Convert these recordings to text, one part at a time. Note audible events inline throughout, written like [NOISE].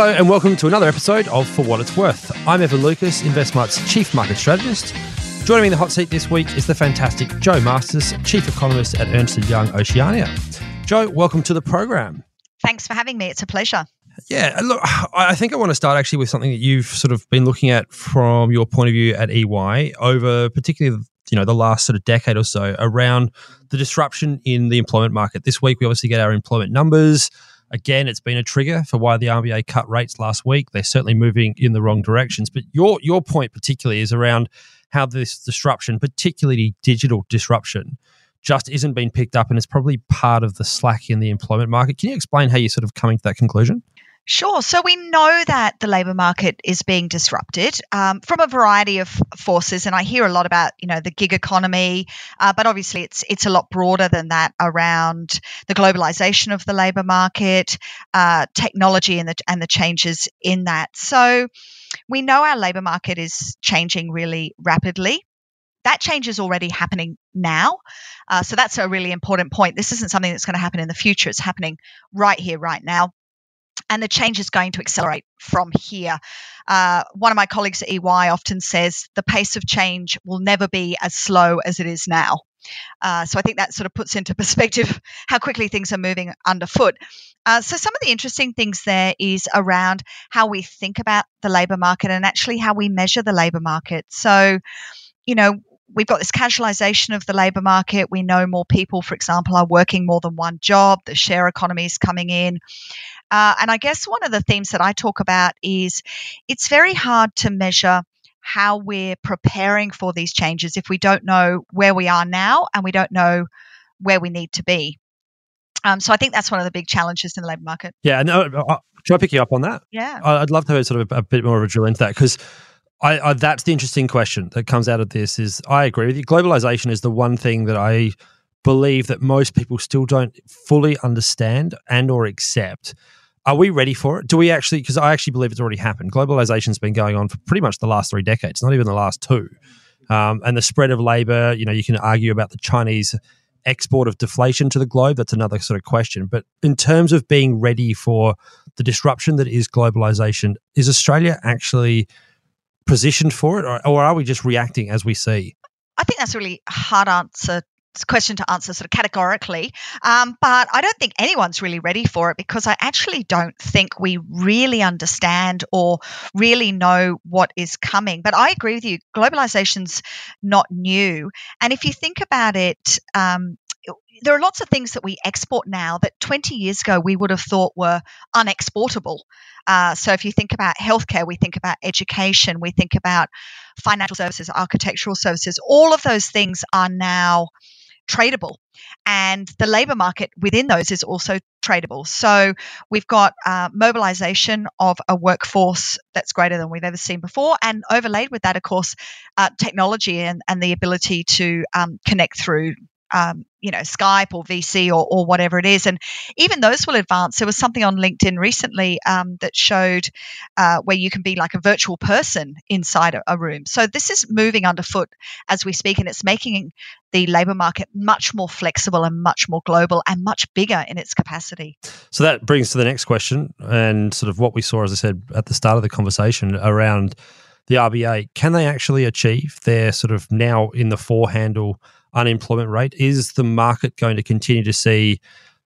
Hello and welcome to another episode of For What It's Worth. I'm Evan Lucas, InvestSmart's Chief Market Strategist. Joining me in the hot seat this week is the fantastic Jo Masters, Chief Economist at Ernst & Young Oceania. Jo, welcome to the program. Thanks for having me. It's a pleasure. Yeah, look, I think I want to start actually with something that you've sort of been looking at from your point of view at EY over particularly you know the last sort of decade or so around the disruption in the employment market. This week we obviously get our employment numbers. Again, it's been a trigger for why the RBA cut rates last week. They're certainly moving in the wrong directions. But your your point particularly is around how this disruption, particularly digital disruption, just isn't being picked up and it's probably part of the slack in the employment market. Can you explain how you're sort of coming to that conclusion? Sure. So we know that the labour market is being disrupted um, from a variety of forces, and I hear a lot about you know the gig economy, uh, but obviously it's it's a lot broader than that around the globalisation of the labour market, uh, technology, and the and the changes in that. So we know our labour market is changing really rapidly that change is already happening now. Uh, so that's a really important point. This isn't something that's going to happen in the future. It's happening right here, right now and the change is going to accelerate from here. Uh, one of my colleagues at EY often says the pace of change will never be as slow as it is now. Uh, so I think that sort of puts into [LAUGHS] perspective how quickly things are moving underfoot. Uh, so some of the interesting things there is around how we think about the labour market and actually how we measure the labour market. So, you know, we've got this casualisation of the labour market. We know more people, for example, are working more than one job. The share economy is coming in. Uh, and I guess one of the themes that I talk about is it's very hard to measure how we're preparing for these changes if we don't know where we are now and we don't know where we need to be. Um, so I think that's one of the big challenges in the labour market. Yeah, no, uh, uh, should I pick you up on that? Yeah, I'd love to have sort of a, bit more of a drill into that because I, I, that's the interesting question that comes out of this. Is I agree with you. Globalization is the one thing that I believe that most people still don't fully understand and or accept are we ready for it? Do we actually? Because I actually believe it's already happened. Globalization's been going on for pretty much the last three decades, not even the last two. Um, and the spread of labor, you know, you can argue about the Chinese export of deflation to the globe. That's another sort of question. But in terms of being ready for the disruption that is globalization, is Australia actually positioned for it, or, or are we just reacting as we see? I think that's a really hard answer question to answer sort of categorically, um, but I don't think anyone's really ready for it because I actually don't think we really understand or really know what is coming. But I agree with you, globalization's not new. And if you think about it, um, there are lots of things that we export now that 20 years ago we would have thought were unexportable. Uh, so if you think about healthcare, we think about education, we think about financial services, architectural services, all of those things are now tradable. And the labour market within those is also tradable. So we've got uh, mobilisation of a workforce that's greater than we've ever seen before. And overlaid with that, of course, uh, technology and, and the ability to um, connect through um, you know Skype or VC or, or whatever it is, and even those will advance. There was something on LinkedIn recently um, that showed uh, where you can be like a virtual person inside a, a, room. So this is moving underfoot as we speak, and it's making the labour market much more flexible and much more global and much bigger in its capacity. So that brings to the next question, and sort of what we saw, as I said at the start of the conversation around the RBA. Can they actually achieve their sort of now in the four handle? Unemployment rate? Is the market going to continue to see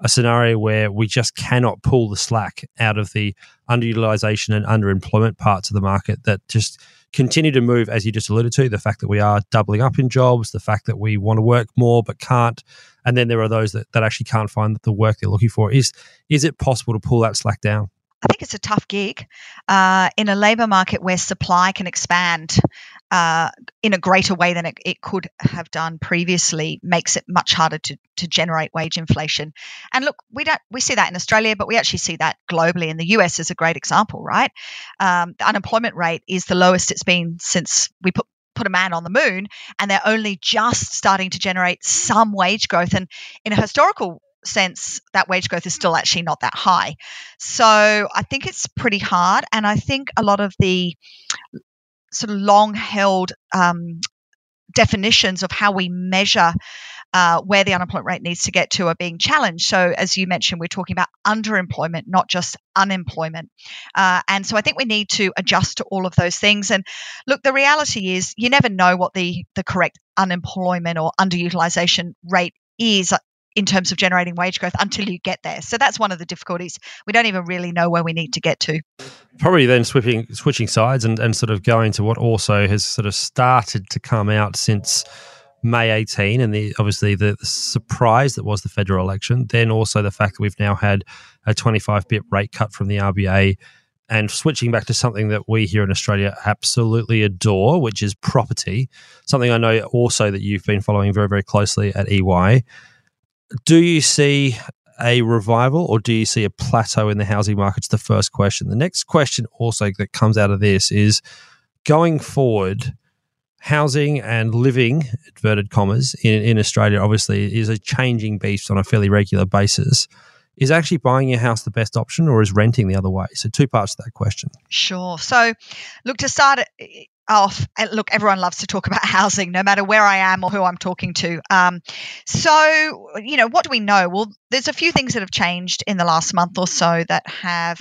a scenario where we just cannot pull the slack out of the underutilization and underemployment parts of the market that just continue to move, as you just alluded to, the fact that we are doubling up in jobs, the fact that we want to work more but can't, and then there are those that, that actually can't find the work they're looking for. Is is it possible to pull that slack down? I think it's a tough gig uh, in a labour market where supply can expand uh, in a greater way than it, it, could have done previously. Makes it much harder to, to generate wage inflation. And look, we don't we see that in Australia, but we actually see that globally. In the US is a great example, right? Um, the unemployment rate is the lowest it's been since we put put a man on the moon and they're only just starting to generate some wage growth and in a historical sense, that wage growth is still actually not that high. So I think it's pretty hard. And I think a lot of the sort of long held um, definitions of how we measure uh, where the unemployment rate needs to get to are being challenged. So, as you mentioned, we're talking about underemployment, not just unemployment. Uh, and so, I think we need to adjust to all of those things. And look, the reality is, you never know what the the correct unemployment or underutilization rate is in terms of generating wage growth until you get there. So that's one of the difficulties. We don't even really know where we need to get to. Probably then switching switching sides and, and sort of going to what also has sort of started to come out since May 18 and the obviously the, the surprise that was the federal election, then also the fact that we've now had a 25 bip rate cut from the RBA and switching back to something that we here in Australia absolutely adore, which is property, something I know also that you've been following very, very closely at EY. Do you see a revival or do you see a plateau in the housing market? It's the first question. The next question also that comes out of this is going forward, housing and living, inverted commas, in, in Australia obviously is a changing beast on a fairly regular basis. Is actually buying your house the best option or is renting the other way? So, two parts to that question. Sure. So, look, to start off, look, everyone loves to talk about [LAUGHS] housing, no matter where I am or who I'm talking to. Um, so, you know, what do we know? Well, there's a few things that have changed in the last month or so that have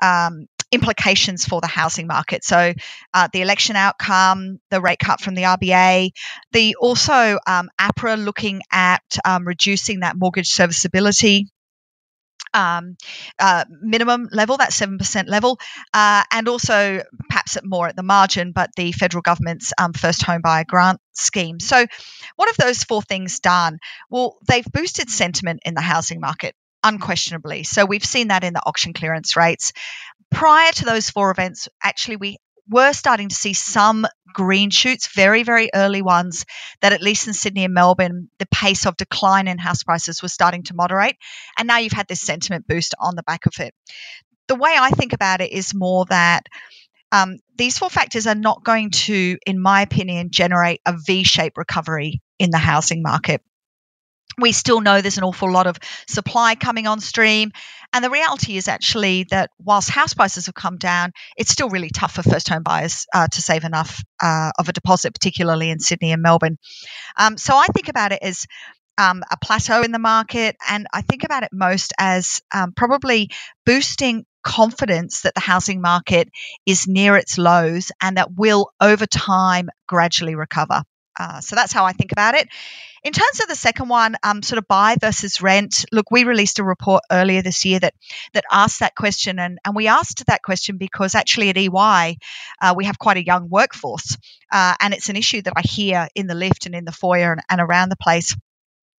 um, implications for the housing market. So, uh, the election outcome, the rate cut from the RBA, the also um, APRA looking at um, reducing that mortgage serviceability um, uh, minimum level, that 7% level, uh, and also perhaps at more at the margin, but the federal government's um, first home buyer grant scheme. So, what have those four things done? Well, they've boosted sentiment in the housing market unquestionably. So we've seen that in the auction clearance rates. Prior to those four events, actually, we were starting to see some green shoots, very, very early ones, that at least in Sydney and Melbourne, the pace of decline in house prices was starting to moderate. And now you've had this sentiment boost on the back of it. The way I think about it is more that um, these four factors are not going to, in my opinion, generate a V shaped recovery in the housing market we still know there's an awful lot of supply coming on stream. And the reality is actually that whilst house prices have come down, it's still really tough for first home buyers uh, to save enough uh, of a deposit, particularly in Sydney and Melbourne. Um, so I think about it as um, a plateau in the market, and I think about it most as um, probably boosting confidence that the housing market is near its lows and that will over time gradually recover. Uh, so that's how I think about it. In terms of the second one, um, sort of buy versus rent, look, we released a report earlier this year that that asked that question, and, and we asked that question because actually at EY uh, we have quite a young workforce, uh, and it's an issue that I hear in the lift and in the foyer and, and around the place.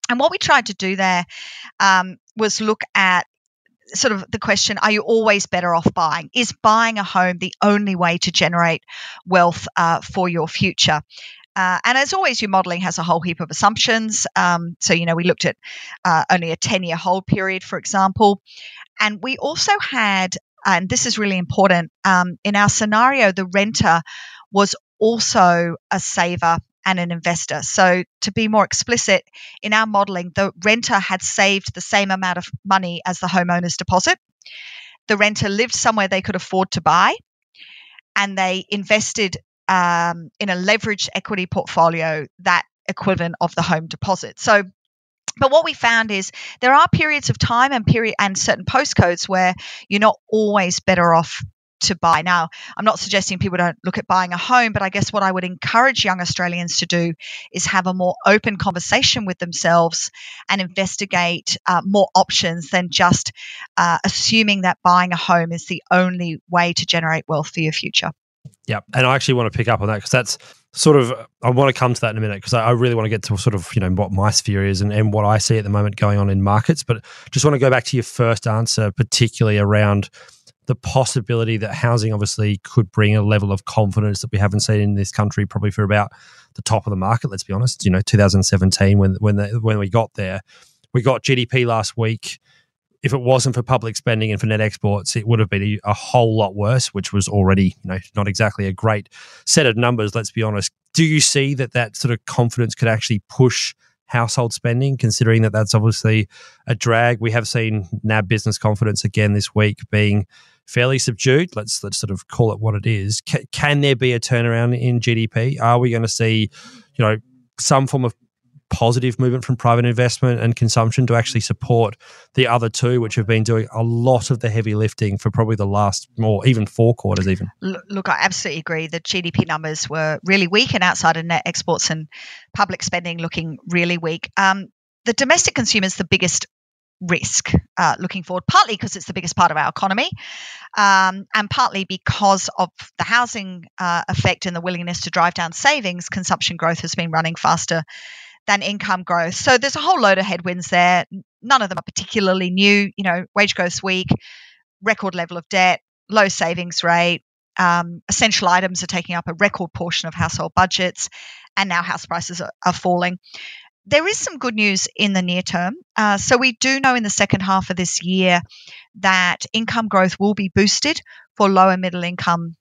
And what we tried to do there um, was look at sort of the question are you always better off buying is buying a home the only way to generate wealth uh, for your future uh, and as always, your modeling has a whole heap of assumptions. Um, so, you know, we looked at uh, only a 10 year hold period, for example. And we also had, and this is really important, um, in our scenario, the renter was also a saver and an investor. So, to be more explicit, in our modeling, the renter had saved the same amount of money as the homeowner's deposit. The renter lived somewhere they could afford to buy, and they invested um, in a leveraged equity portfolio that equivalent of the home deposit. So but what we found is there are periods of time and period and certain postcodes where you're not always better off to buy. Now, I'm not suggesting people don't look at buying a home, but I guess what I would encourage young Australians to do is have a more open conversation with themselves and investigate uh, more options than just uh, assuming that buying a home is the only way to generate wealth for your future. Yeah, and I actually want to pick up on that because that's sort of I want to come to that in a minute because I, really want to get to sort of you know what my sphere is and, and what I see at the moment going on in markets. But just want to go back to your first answer, particularly around the possibility that housing obviously could bring a level of confidence that we haven't seen in this country probably for about the top of the market. Let's be honest, you know, 2017 when when the, when we got there, we got GDP last week if it wasn't for public spending and for net exports, it would have been a, a, whole lot worse, which was already, you know, not exactly a great set of numbers. Let's be honest. Do you see that that sort of confidence could actually push household spending, considering that that's obviously a drag? We have seen NAB business confidence again this week being fairly subdued. Let's let's sort of call it what it is. C- can there be a turnaround in GDP? Are we going to see, you know, some form of positive movement from private investment and consumption to actually support the other two, which have been doing a lot of the heavy lifting for probably the last more even four quarters. Even look, I absolutely agree. The GDP numbers were really weak, and outside of net exports and public spending looking really weak. Um, the domestic consumer is the biggest risk uh, looking forward, partly because it's the biggest part of our economy, um, and partly because of the housing uh, effect and the willingness to drive down savings. Consumption growth has been running faster than income growth. So there's a whole load of headwinds there. None of them are particularly new. You know, wage growth's weak, record level of debt, low savings rate. Um, essential items are taking up a record portion of household budgets, and now house prices are, are falling there is some good news in the near term. Uh, so we do know in the second half of this year that income growth will be boosted for lower middle income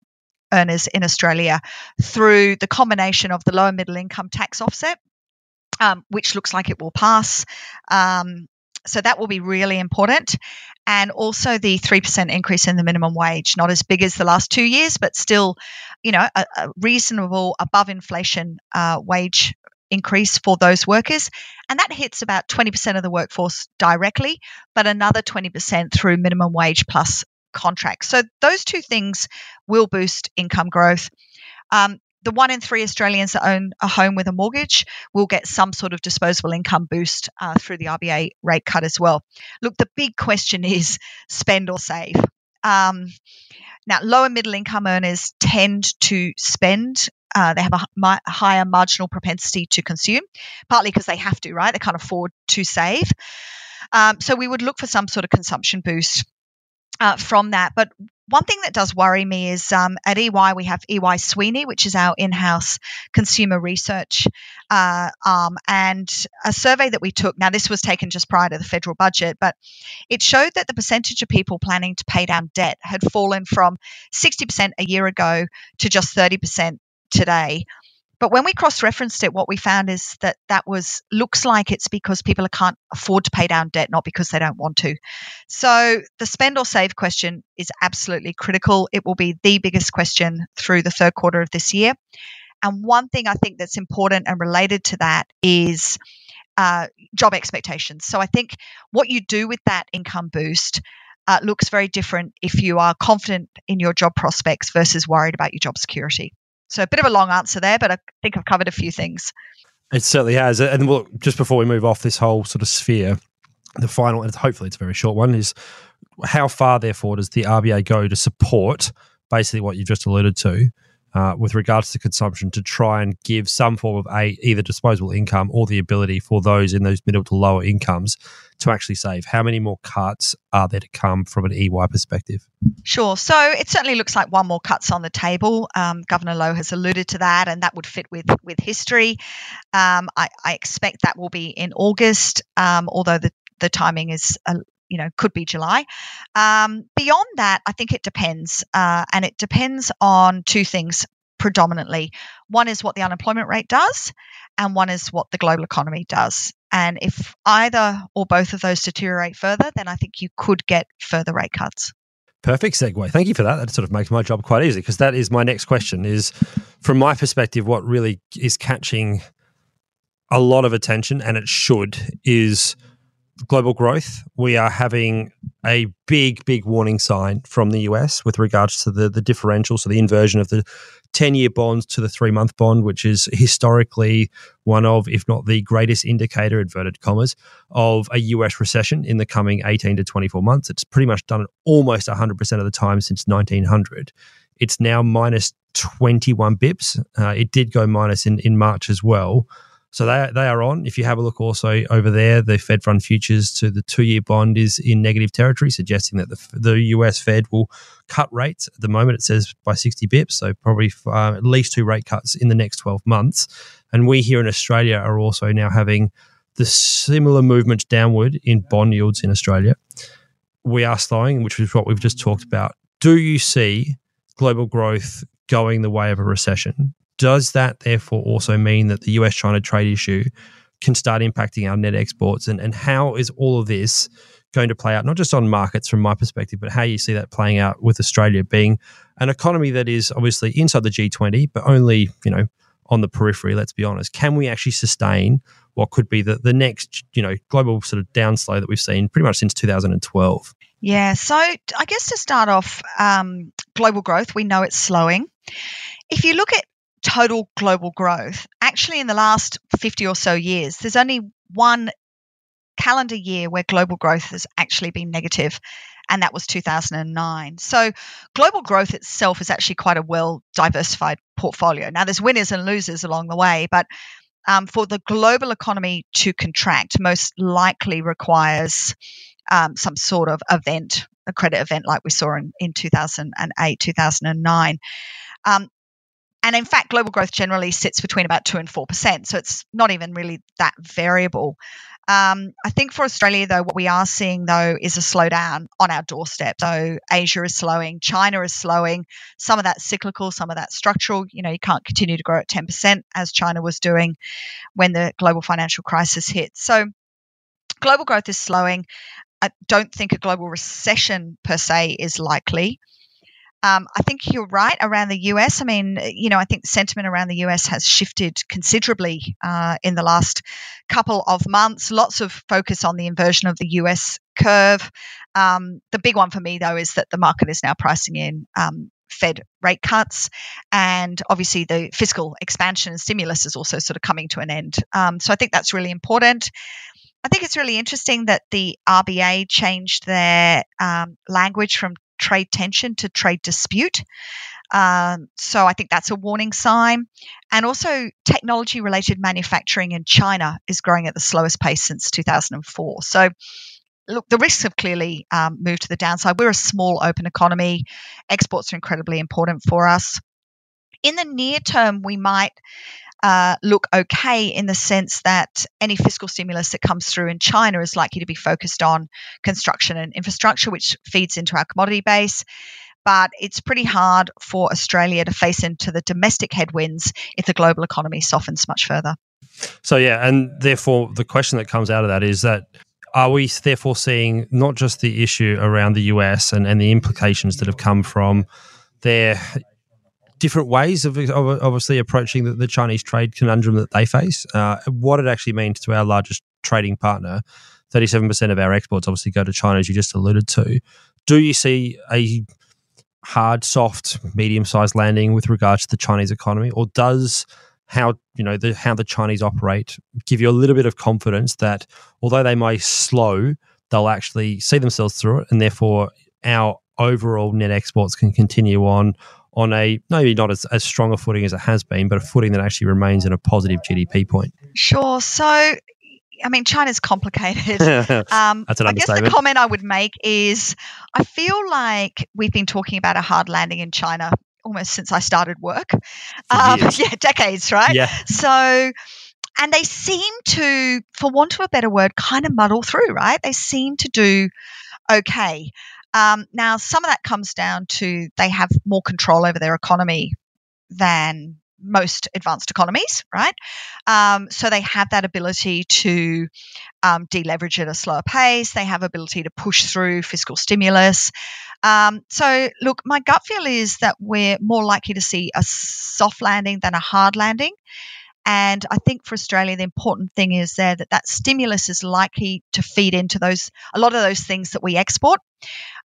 earners in Australia through the combination of the lower middle income tax offset, um, which looks like it will pass. Um, so that will be really important. And also the 3% increase in the minimum wage, not as big as the last two years, but still, you know, a, a reasonable above inflation uh, wage increase for those workers. And that hits about 20% of the workforce directly, but another 20% through minimum wage plus contracts. So those two things will boost income growth. Um, the one in three Australians that own a home with a mortgage will get some sort of disposable income boost uh, through the RBA rate cut as well. Look, the big question [LAUGHS] is spend or save. Um, now, lower middle income earners tend to spend uh, they have a mi- higher marginal propensity to consume, partly because they have to, right? They can't afford to save. Um, so we would look for some sort of consumption boost uh, from that. But one thing that does worry me is um, at EY we have EY Sweeney, which is our in-house consumer research uh, arm, and a survey that we took. Now this was taken just prior to the federal budget, but it showed that the percentage of people planning to pay down debt had fallen from 60% a year ago to just 30% today. But when we cross-referenced it, what we found is that that was looks like it's because people can't afford to pay down debt, not because they don't want to. So the spend or save question is absolutely critical. It will be the biggest question through the third quarter of this year. And one thing I think that's important and related to that is uh, job expectations. So I think what you do with that income boost uh, looks very different if you are confident in your job prospects versus worried about your job security. So a bit of a long answer there, but I think I've covered a few things. It certainly has. And well, just before we move off this whole sort of sphere, the final, and hopefully it's a very short one, is how far, therefore, does the RBA go to support basically what you've just alluded to uh, with regards to consumption to try and give some form of a either disposable income or the ability for those in those middle to lower incomes to actually save? How many more cuts are there to come from an EY perspective? Sure. So it certainly looks like one more cut's on the table. Um, Governor Lowe has alluded to that, and that would fit with with history. Um, I, I, expect that will be in August, um, although the the timing is a, you know could be July. Um, beyond that, I think it depends, uh, and it depends on two things predominantly. One is what the unemployment rate does, and one is what the global economy does. And if either or both of those deteriorate further, then I think you could get further rate cuts. Perfect segue. Thank you for that. That sort of makes my job quite easy because that is my next question. Is from my perspective, what really is catching a lot of attention, and it should, is global growth, we are having a big, big warning sign from the US with regards to the, the differential, so the inversion of the 10 year bonds to the three month bond, which is historically one of, if not the greatest indicator, inverted commas, of a US recession in the coming 18 to 24 months. It's pretty much done it almost 100% of the time since 1900. It's now minus 21 bips. Uh, it did go minus in, in March as well. So they, they are on. If you have a look also over there, the Fed Fund futures to the two year bond is in negative territory, suggesting that the, the US Fed will cut rates. At the moment, it says by 60 bips, so probably uh, at least two rate cuts in the next 12 months. And we here in Australia are also now having the similar movement downward in bond yields in Australia. We are slowing, which is what we've just talked about. Do you see global growth going the way of a recession? Does that therefore also mean that the US China trade issue can start impacting our net exports? And, and how is all of this going to play out, not just on markets from my perspective, but how you see that playing out with Australia being an economy that is obviously inside the G20, but only, you know, on the periphery. Let's be honest. Can we actually sustain what could be the, the next, you know, global sort of downslow that we've seen pretty much since 2012? Yeah. So I guess to start off, um, global growth, we know it's slowing. If you look at total global growth, actually in the last 50 or so years, there's only one calendar year where global growth has actually been negative, and that was 2009. So, global growth itself is actually quite a well diversified portfolio. Now, there's winners and losers along the way, but um, for the global economy to contract, most likely requires um, some sort of event, a credit event like we saw in, in 2008, 2009. Um, and in fact, global growth generally sits between about 2 and 4%. So it's not even really that variable. Um, I think for Australia, though, what we are seeing, though, is a slowdown on our doorstep. So Asia is slowing, China is slowing. Some of that cyclical, some of that structural. You know, you can't continue to grow at 10% as China was doing when the global financial crisis hit. So global growth is slowing. I don't think a global recession per se is likely. Um, I think you're right around the US. I mean, you know, I think sentiment around the US has shifted considerably uh, in the last couple of months. Lots of focus on the inversion of the US curve. Um, the big one for me, though, is that the market is now pricing in um, Fed rate cuts, and obviously the fiscal expansion and stimulus is also sort of coming to an end. Um, so I think that's really important. I think it's really interesting that the RBA changed their um, language from trade tension to trade dispute. Um, so I think that's a warning sign. And also, technology related manufacturing in China is growing at the slowest pace since 2004. So, look, the risks have clearly um, moved to the downside. We're a small open economy, exports are incredibly important for us. In the near term, we might uh, look okay in the sense that any fiscal stimulus that comes through in China is likely to be focused on construction and infrastructure, which feeds into our commodity base. But it's pretty hard for Australia to face into the domestic headwinds if the global economy softens much further. So, yeah, and therefore the question that comes out of that is that are we therefore seeing not just the issue around the US and, and the implications that have come from their different ways of, of obviously approaching the, the, Chinese trade conundrum that they face. Uh, what it actually means to our largest trading partner, 37% of our exports obviously go to China, as you just alluded to. Do you see a hard, soft, medium-sized landing with regards to the Chinese economy, or does how you know the, how the Chinese operate give you a little bit of confidence that although they may slow, they'll actually see themselves through it, and therefore our overall net exports can continue on on a maybe not as, as strong a footing as it has been, but a footing that actually remains in a positive GDP point. Sure. So, I mean, China's complicated. [LAUGHS] um, That's an I guess the comment I would make is I feel like we've been talking about a hard landing in China almost since I started work. Um, [LAUGHS] yeah, decades, right? Yeah. So, and they seem to, for want of a better word, kind of muddle through, right? They seem to do okay. Um, now, some of that comes down to they have more control over their economy than most advanced economies, right? Um, so they have that ability to um, deleverage at a slower pace. They have ability to push through fiscal stimulus. Um, so, look, my gut feel is that we're more likely to see a soft landing than a hard landing. And I think for Australia, the important thing is there that that stimulus is likely to feed into those a lot of those things that we export.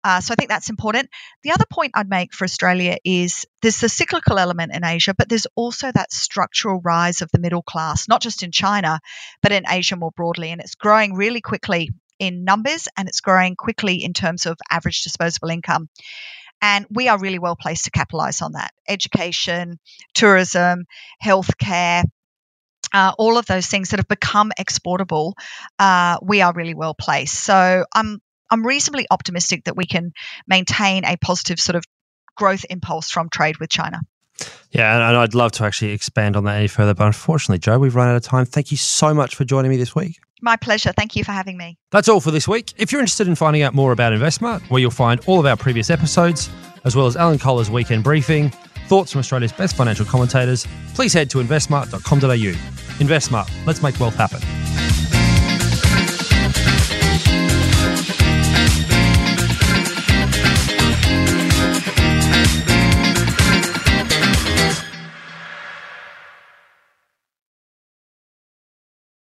Uh, so I think that's important. The other point I'd make for Australia is there's the cyclical element in Asia, but there's also that structural rise of the middle class, not just in China, but in Asia more broadly. And it's growing really quickly in numbers and it's growing quickly in terms of average disposable income. And we are really well placed to capitalize on that. Education, tourism, healthcare, uh, all of those things that have become exportable, uh, we are really well placed. So I'm I'm reasonably optimistic that we can maintain a positive sort of growth impulse from trade with China. Yeah, and I'd love to actually expand on that any further, but unfortunately, Jo, we've run out of time. Thank you so much for joining me this week. My pleasure. Thank you for having me. That's all for this week. If you're interested in finding out more about InvestSmart, where you'll find all of our previous episodes, as well as Alan Kohler's weekend briefing, thoughts from Australia's best financial commentators, please head to investsmart.com.au. Invest smart. Let's make wealth happen.